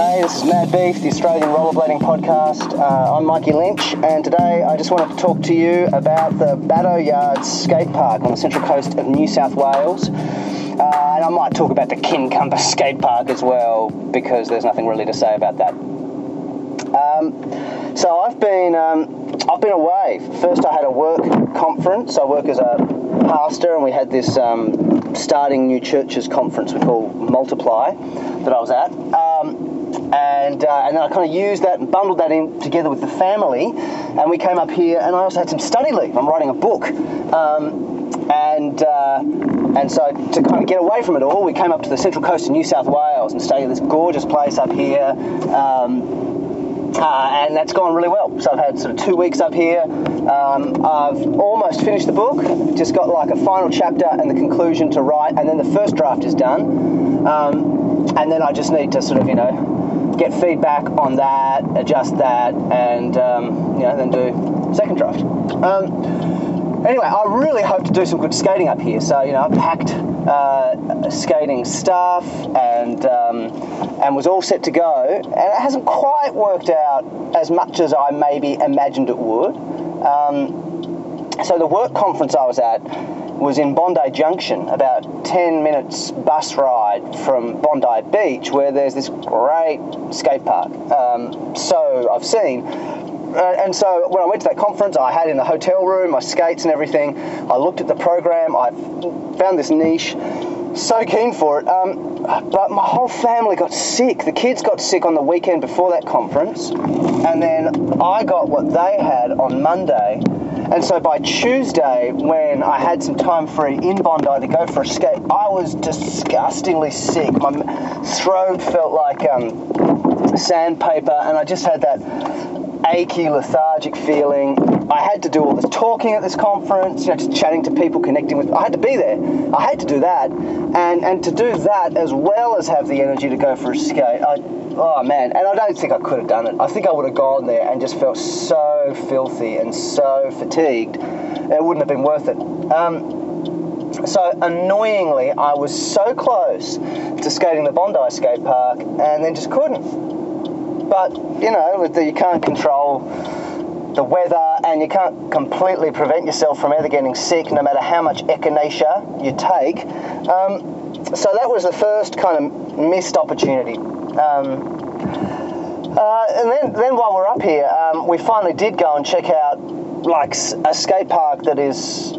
Hey, this is Mad Beef, the Australian rollerblading podcast. Uh, I'm Mikey Lynch, and today I just wanted to talk to you about the Bato Yards skate park on the central coast of New South Wales. Uh, and I might talk about the Kincumber skate park as well, because there's nothing really to say about that. Um, so I've been um, I've been away. First, I had a work conference. I work as a pastor, and we had this um, starting new churches conference we call Multiply that I was at. Um, and, uh, and then I kind of used that and bundled that in together with the family, and we came up here. And I also had some study leave. I'm writing a book, um, and uh, and so to kind of get away from it all, we came up to the central coast of New South Wales and stayed at this gorgeous place up here. Um, uh, and that's gone really well. So I've had sort of two weeks up here. Um, I've almost finished the book. Just got like a final chapter and the conclusion to write, and then the first draft is done. Um, and then I just need to sort of, you know, get feedback on that, adjust that, and um, you know, then do second draft. Um, anyway, I really hope to do some good skating up here. So you know, I packed uh, skating stuff and um, and was all set to go. And it hasn't quite worked out as much as I maybe imagined it would. Um, so the work conference I was at was in Bondi Junction, about 10 minutes bus ride from Bondi Beach, where there's this great skate park. Um, so I've seen. Uh, and so when I went to that conference, I had in the hotel room my skates and everything. I looked at the program. I found this niche. So keen for it. Um, but my whole family got sick. The kids got sick on the weekend before that conference, and then I got what they had on Monday. And so by Tuesday, when I had some time free in Bondi to go for a skate, I was disgustingly sick. My throat felt like um, sandpaper, and I just had that achy, lethargic feeling. I had to do all this talking at this conference, you know, just chatting to people, connecting with. I had to be there. I had to do that, and and to do that as well as have the energy to go for a skate. I, oh man, and I don't think I could have done it. I think I would have gone there and just felt so filthy and so fatigued. It wouldn't have been worth it. Um, so annoyingly, I was so close to skating the Bondi skate park, and then just couldn't. But you know, you can't control the weather, and you can't completely prevent yourself from ever getting sick, no matter how much echinacea you take. Um, so that was the first kind of missed opportunity. Um, uh, and then, then while we're up here, um, we finally did go and check out like a skate park that is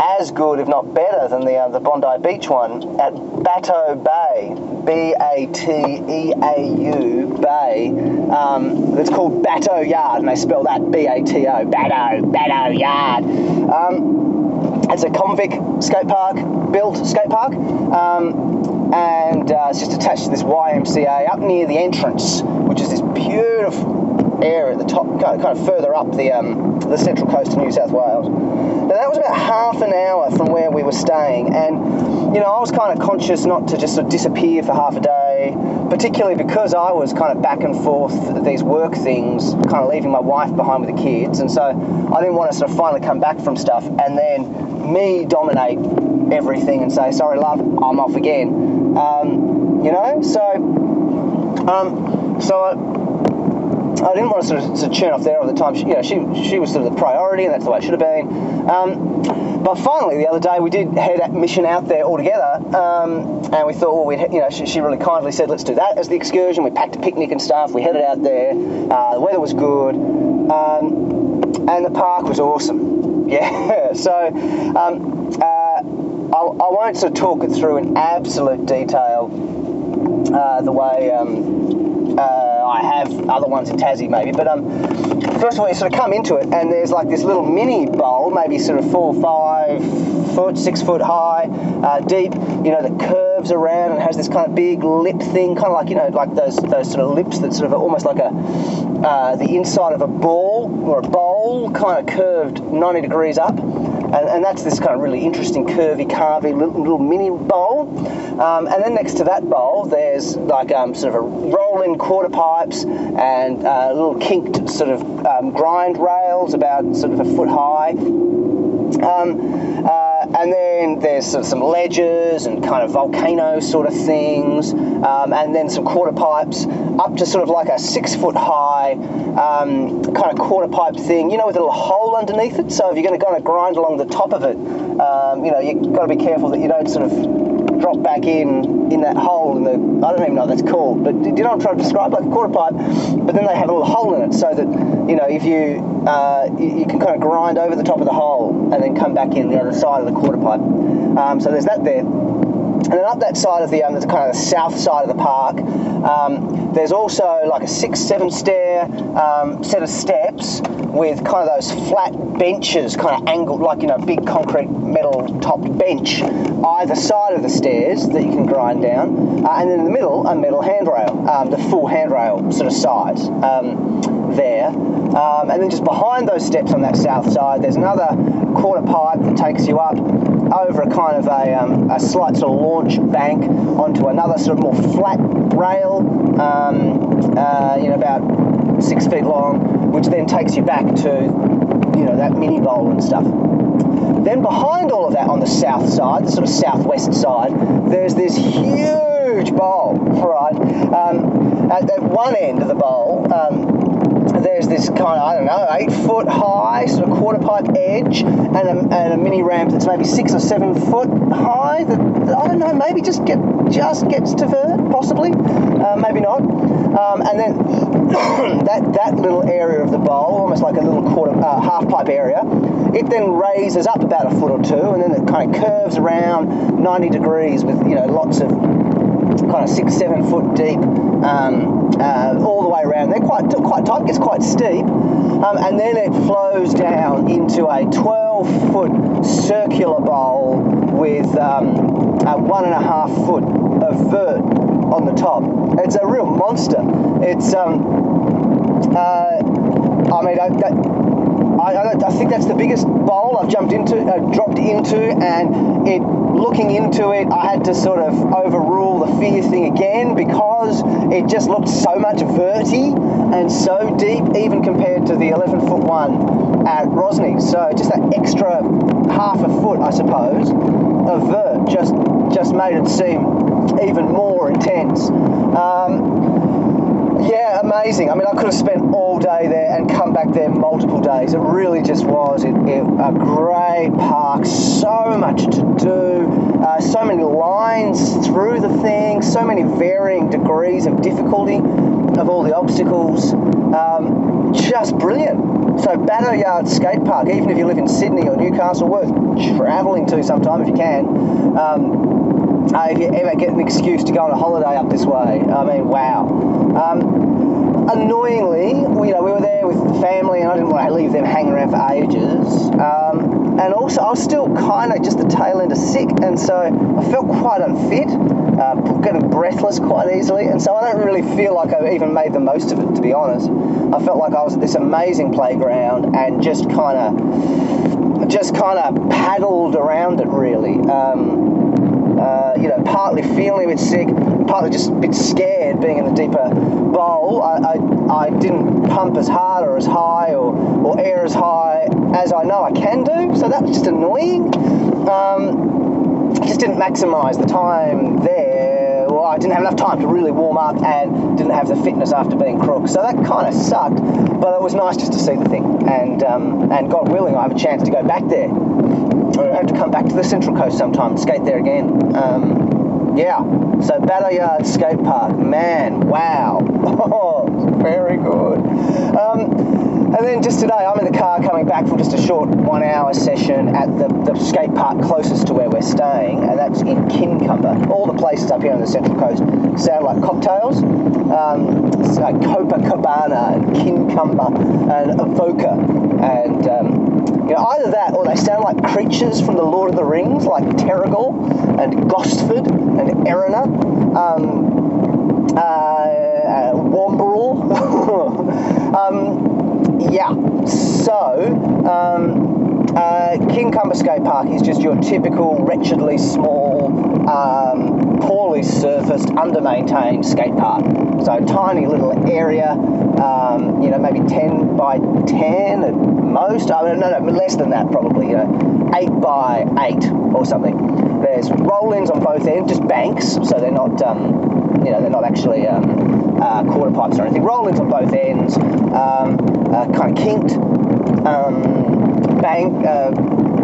as good, if not better, than the uh, the Bondi Beach one at Bateau Bay, B A T E A U Bay. Um, it's called Bato Yard, and they spell that B A T O, Bato, Bato Yard. Um, it's a Convic skate park, built skate park. Um, and uh, it's just attached to this YMCA up near the entrance, which is this beautiful area at the top, kind of, further up the um, the central coast of New South Wales. Now that was about half an hour from where we were staying, and you know I was kind of conscious not to just sort of disappear for half a day, particularly because I was kind of back and forth these work things, kind of leaving my wife behind with the kids, and so I didn't want to sort of finally come back from stuff and then me dominate everything and say sorry love I'm off again, um, you know so um, so. I, I didn't want to sort of, churn off there all the time. She, you know, she, she was sort of the priority, and that's the way it should have been. Um, but finally, the other day, we did head at mission out there all together, um, and we thought, well, we'd, you know, she, she, really kindly said, let's do that as the excursion. We packed a picnic and stuff. We headed out there. Uh, the weather was good, um, and the park was awesome. Yeah. so um, uh, I, I, won't sort of talk it through in absolute detail uh, the way. Um, uh, I have other ones in Tassie maybe, but um, first of all, you sort of come into it and there's like this little mini bowl, maybe sort of four, five foot, six foot high, uh, deep, you know, that curves around and has this kind of big lip thing, kind of like you know, like those those sort of lips that sort of almost like a uh, the inside of a ball or a bowl, kind of curved 90 degrees up and, and that's this kind of really interesting curvy, carvy little, little mini bowl. Um, and then next to that bowl, there's like um, sort of a roll-in quarter pipes and uh, little kinked sort of um, grind rails about sort of a foot high. Um, uh, and then there's of some ledges and kind of volcano sort of things, um, and then some quarter pipes up to sort of like a six foot high um, kind of quarter pipe thing, you know, with a little hole underneath it. So if you're going to kind of grind along the top of it, um, you know, you've got to be careful that you don't sort of drop back in in that hole in the I don't even know what that's called, but you know I'm trying to describe? Like a quarter pipe, but then they have a little hole in it so that you know if you uh, you, you, can kind of grind over the top of the hole and then come back in the other side of the quarter pipe. Um, so there's that there. And then up that side of the, um, kind of the south side of the park, um, there's also like a six, seven stair um, set of steps with kind of those flat benches, kind of angled, like, you know, big concrete metal topped bench either side of the stairs that you can grind down. Uh, and then in the middle, a metal handrail, um, the full handrail sort of size um, there. Um, and then just behind those steps on that south side, there's another quarter pipe that takes you up over a kind of a, um, a slight sort of launch bank onto another sort of more flat rail, um, uh, you know, about six feet long, which then takes you back to, you know, that mini bowl and stuff. Then behind all of that on the south side, the sort of southwest side, there's this huge bowl, right? Um, at, at, one end of the bowl, um, there's this kind of, I don't know, eight foot high, sort of quarter pipe edge, and a, and a mini ramp that's maybe six or seven foot high. That, I don't know, maybe just get just gets to vert, possibly, uh, maybe not. Um, and then that that little area of the bowl, almost like a little quarter uh, half pipe area, it then raises up about a foot or two, and then it kind of curves around 90 degrees with you know lots of kind of six, seven foot deep um, uh, all the way around. They're quite quite tight, gets quite steep, um, and then it flows down into a 12 foot circular bowl with um, a one and a half foot of vert on the top. It's a real monster. It's um, uh, I mean, I, I, I, think that's the biggest bowl I've jumped into, uh, dropped into, and it looking into it, I had to sort of overrule the fear thing again because it just looked so much verty and so deep, even compared to the 11 foot one at Rosny. So just that extra half a foot, I suppose, of vert just just made it seem even more intense. Um, yeah, amazing. I mean, I could have spent all day there and come back there multiple days. It really just was it, it, a great park, so much to do, uh, so many lines through the thing, so many varying degrees of difficulty of all the obstacles. Um, just brilliant. So Bato Yard Skate Park, even if you live in Sydney or Newcastle, worth travelling to sometime if you can. Um, uh, if you ever get an excuse to go on a holiday up this way, I mean, wow. Um, annoyingly, you know, we were there with the family, and I didn't want to leave them hanging around for ages. Um, and also, I was still kind of just the tail end of sick, and so I felt quite unfit, uh, getting breathless quite easily, and so I don't really feel like I even made the most of it, to be honest. I felt like I was at this amazing playground and just kind of, just kind of paddled around it really. Um, partly feeling a bit sick, partly just a bit scared being in the deeper bowl. I, I, I didn't pump as hard or as high or, or air as high as I know I can do, so that was just annoying. Um, just didn't maximise the time there. Well, I didn't have enough time to really warm up and didn't have the fitness after being crook, so that kind of sucked. But it was nice just to see the thing, and um, and God willing, I have a chance to go back there. I have to come back to the Central Coast sometime skate there again. Um, yeah, so Bato Yard Skate Park, man, wow, oh, very good. Um, and then just today, I'm in the car coming back from just a short one-hour session at the, the skate park closest to where we're staying, and that's in Kincumber. All the places up here on the Central Coast sound like cocktails. Um, like Copacabana and Kincumber and Avoca and um, you know, either that or they sound like creatures from the Lord of the Rings, like Terrigal and Gosford and Erina, um, uh, uh, um, yeah, so um, uh, Kincumber Skate Park is just your typical wretchedly small, um, poorly surfaced under-maintained skate park. So tiny little area, um, you know, maybe 10 by 10 at most. I mean, no, no, less than that probably. You know, eight by eight or something. There's roll-ins on both ends, just banks, so they're not, um, you know, they're not actually um, uh, quarter pipes or anything. Roll-ins on both ends, uh, kind of kinked. Um, bank, uh,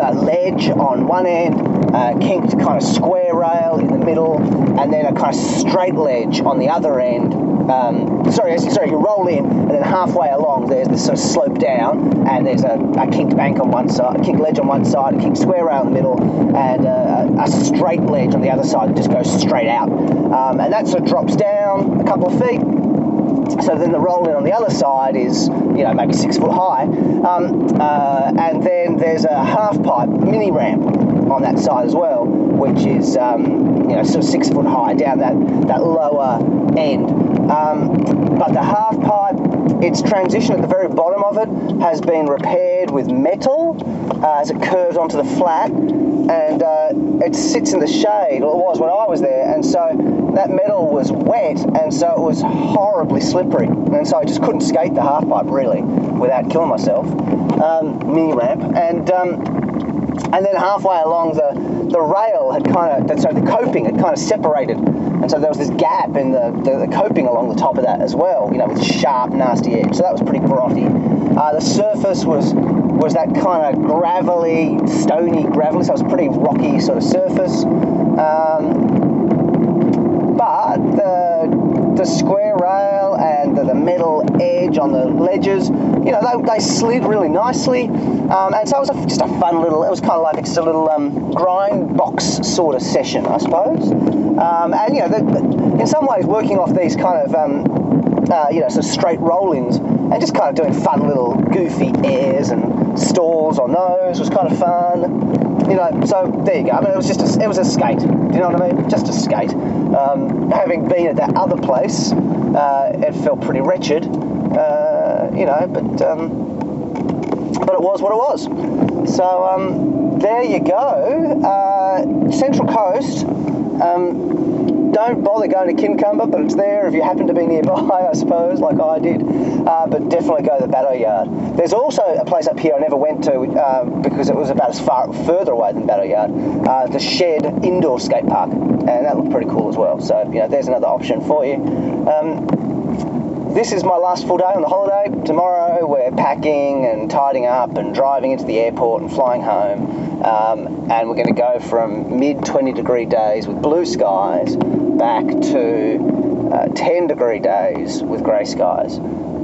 uh, ledge on one end, uh, kinked kind of square rail in the middle, and then a kind of straight ledge on the other end. Um, sorry, sorry, you roll in, and then halfway along there's this sort of slope down, and there's a, a kinked bank on one side, a kinked ledge on one side, a kinked square rail in the middle, and a, a straight ledge on the other side that just goes straight out. Um, and that sort of drops down a couple of feet, so then the roll in on the other side is, you know, maybe six foot high. Um, uh, and then there's a half pipe mini ramp on that side as well, which is, um, you know, sort of six foot high down that, that lower end. Um, but the half pipe, its transition at the very bottom of it has been repaired with metal uh, as it curves onto the flat and uh, it sits in the shade, or it was when I was there, and so that metal was wet, and so it was horribly slippery, and so I just couldn't skate the half pipe really without killing myself. Um, mini ramp, and um, and then halfway along the the rail had kind of so the coping had kind of separated, and so there was this gap in the, the, the coping along the top of that as well, you know, with sharp, nasty edge. So that was pretty grotty. Uh, the surface was was that kind of gravelly, stony, gravelly, so it was pretty rocky sort of surface. Um, but the, the square rail and the, the metal edge on the ledges, you know, they, they slid really nicely. Um, and so it was a, just a fun little, it was kind of like just a little um, grind box sort of session, I suppose. Um, and, you know, the, in some ways, working off these kind of, um, uh, you know, sort of straight roll ins and just kind of doing fun little goofy airs and stalls on those was kind of fun. You know, so there you go. I mean, it was just a, it was a skate. Do you know what I mean? Just a skate. Um, having been at that other place, uh, it felt pretty wretched. Uh, you know, but um, but it was what it was. So um, there you go. Uh, Central Coast. Don't bother going to Kincumber, but it's there if you happen to be nearby, I suppose, like I did. Uh, but definitely go to the Bato Yard. There's also a place up here I never went to uh, because it was about as far further away than Bato Yard. Uh, the Shed Indoor Skate Park, and that looked pretty cool as well. So you know, there's another option for you. Um, this is my last full day on the holiday. Tomorrow we're packing and tidying up and driving into the airport and flying home. Um, and we're going to go from mid 20 degree days with blue skies back to uh, 10 degree days with grey skies.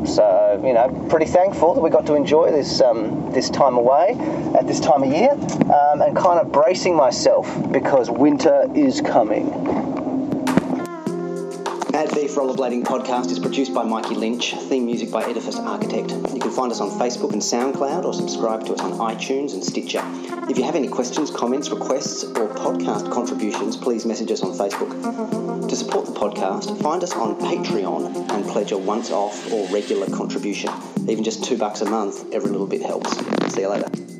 So you know, pretty thankful that we got to enjoy this um, this time away at this time of year, um, and kind of bracing myself because winter is coming. Mad Beef Rollerblading Podcast is produced by Mikey Lynch, theme music by Edifice Architect. You can find us on Facebook and SoundCloud or subscribe to us on iTunes and Stitcher. If you have any questions, comments, requests, or podcast contributions, please message us on Facebook. To support the podcast, find us on Patreon and pledge a once off or regular contribution. Even just two bucks a month, every little bit helps. See you later.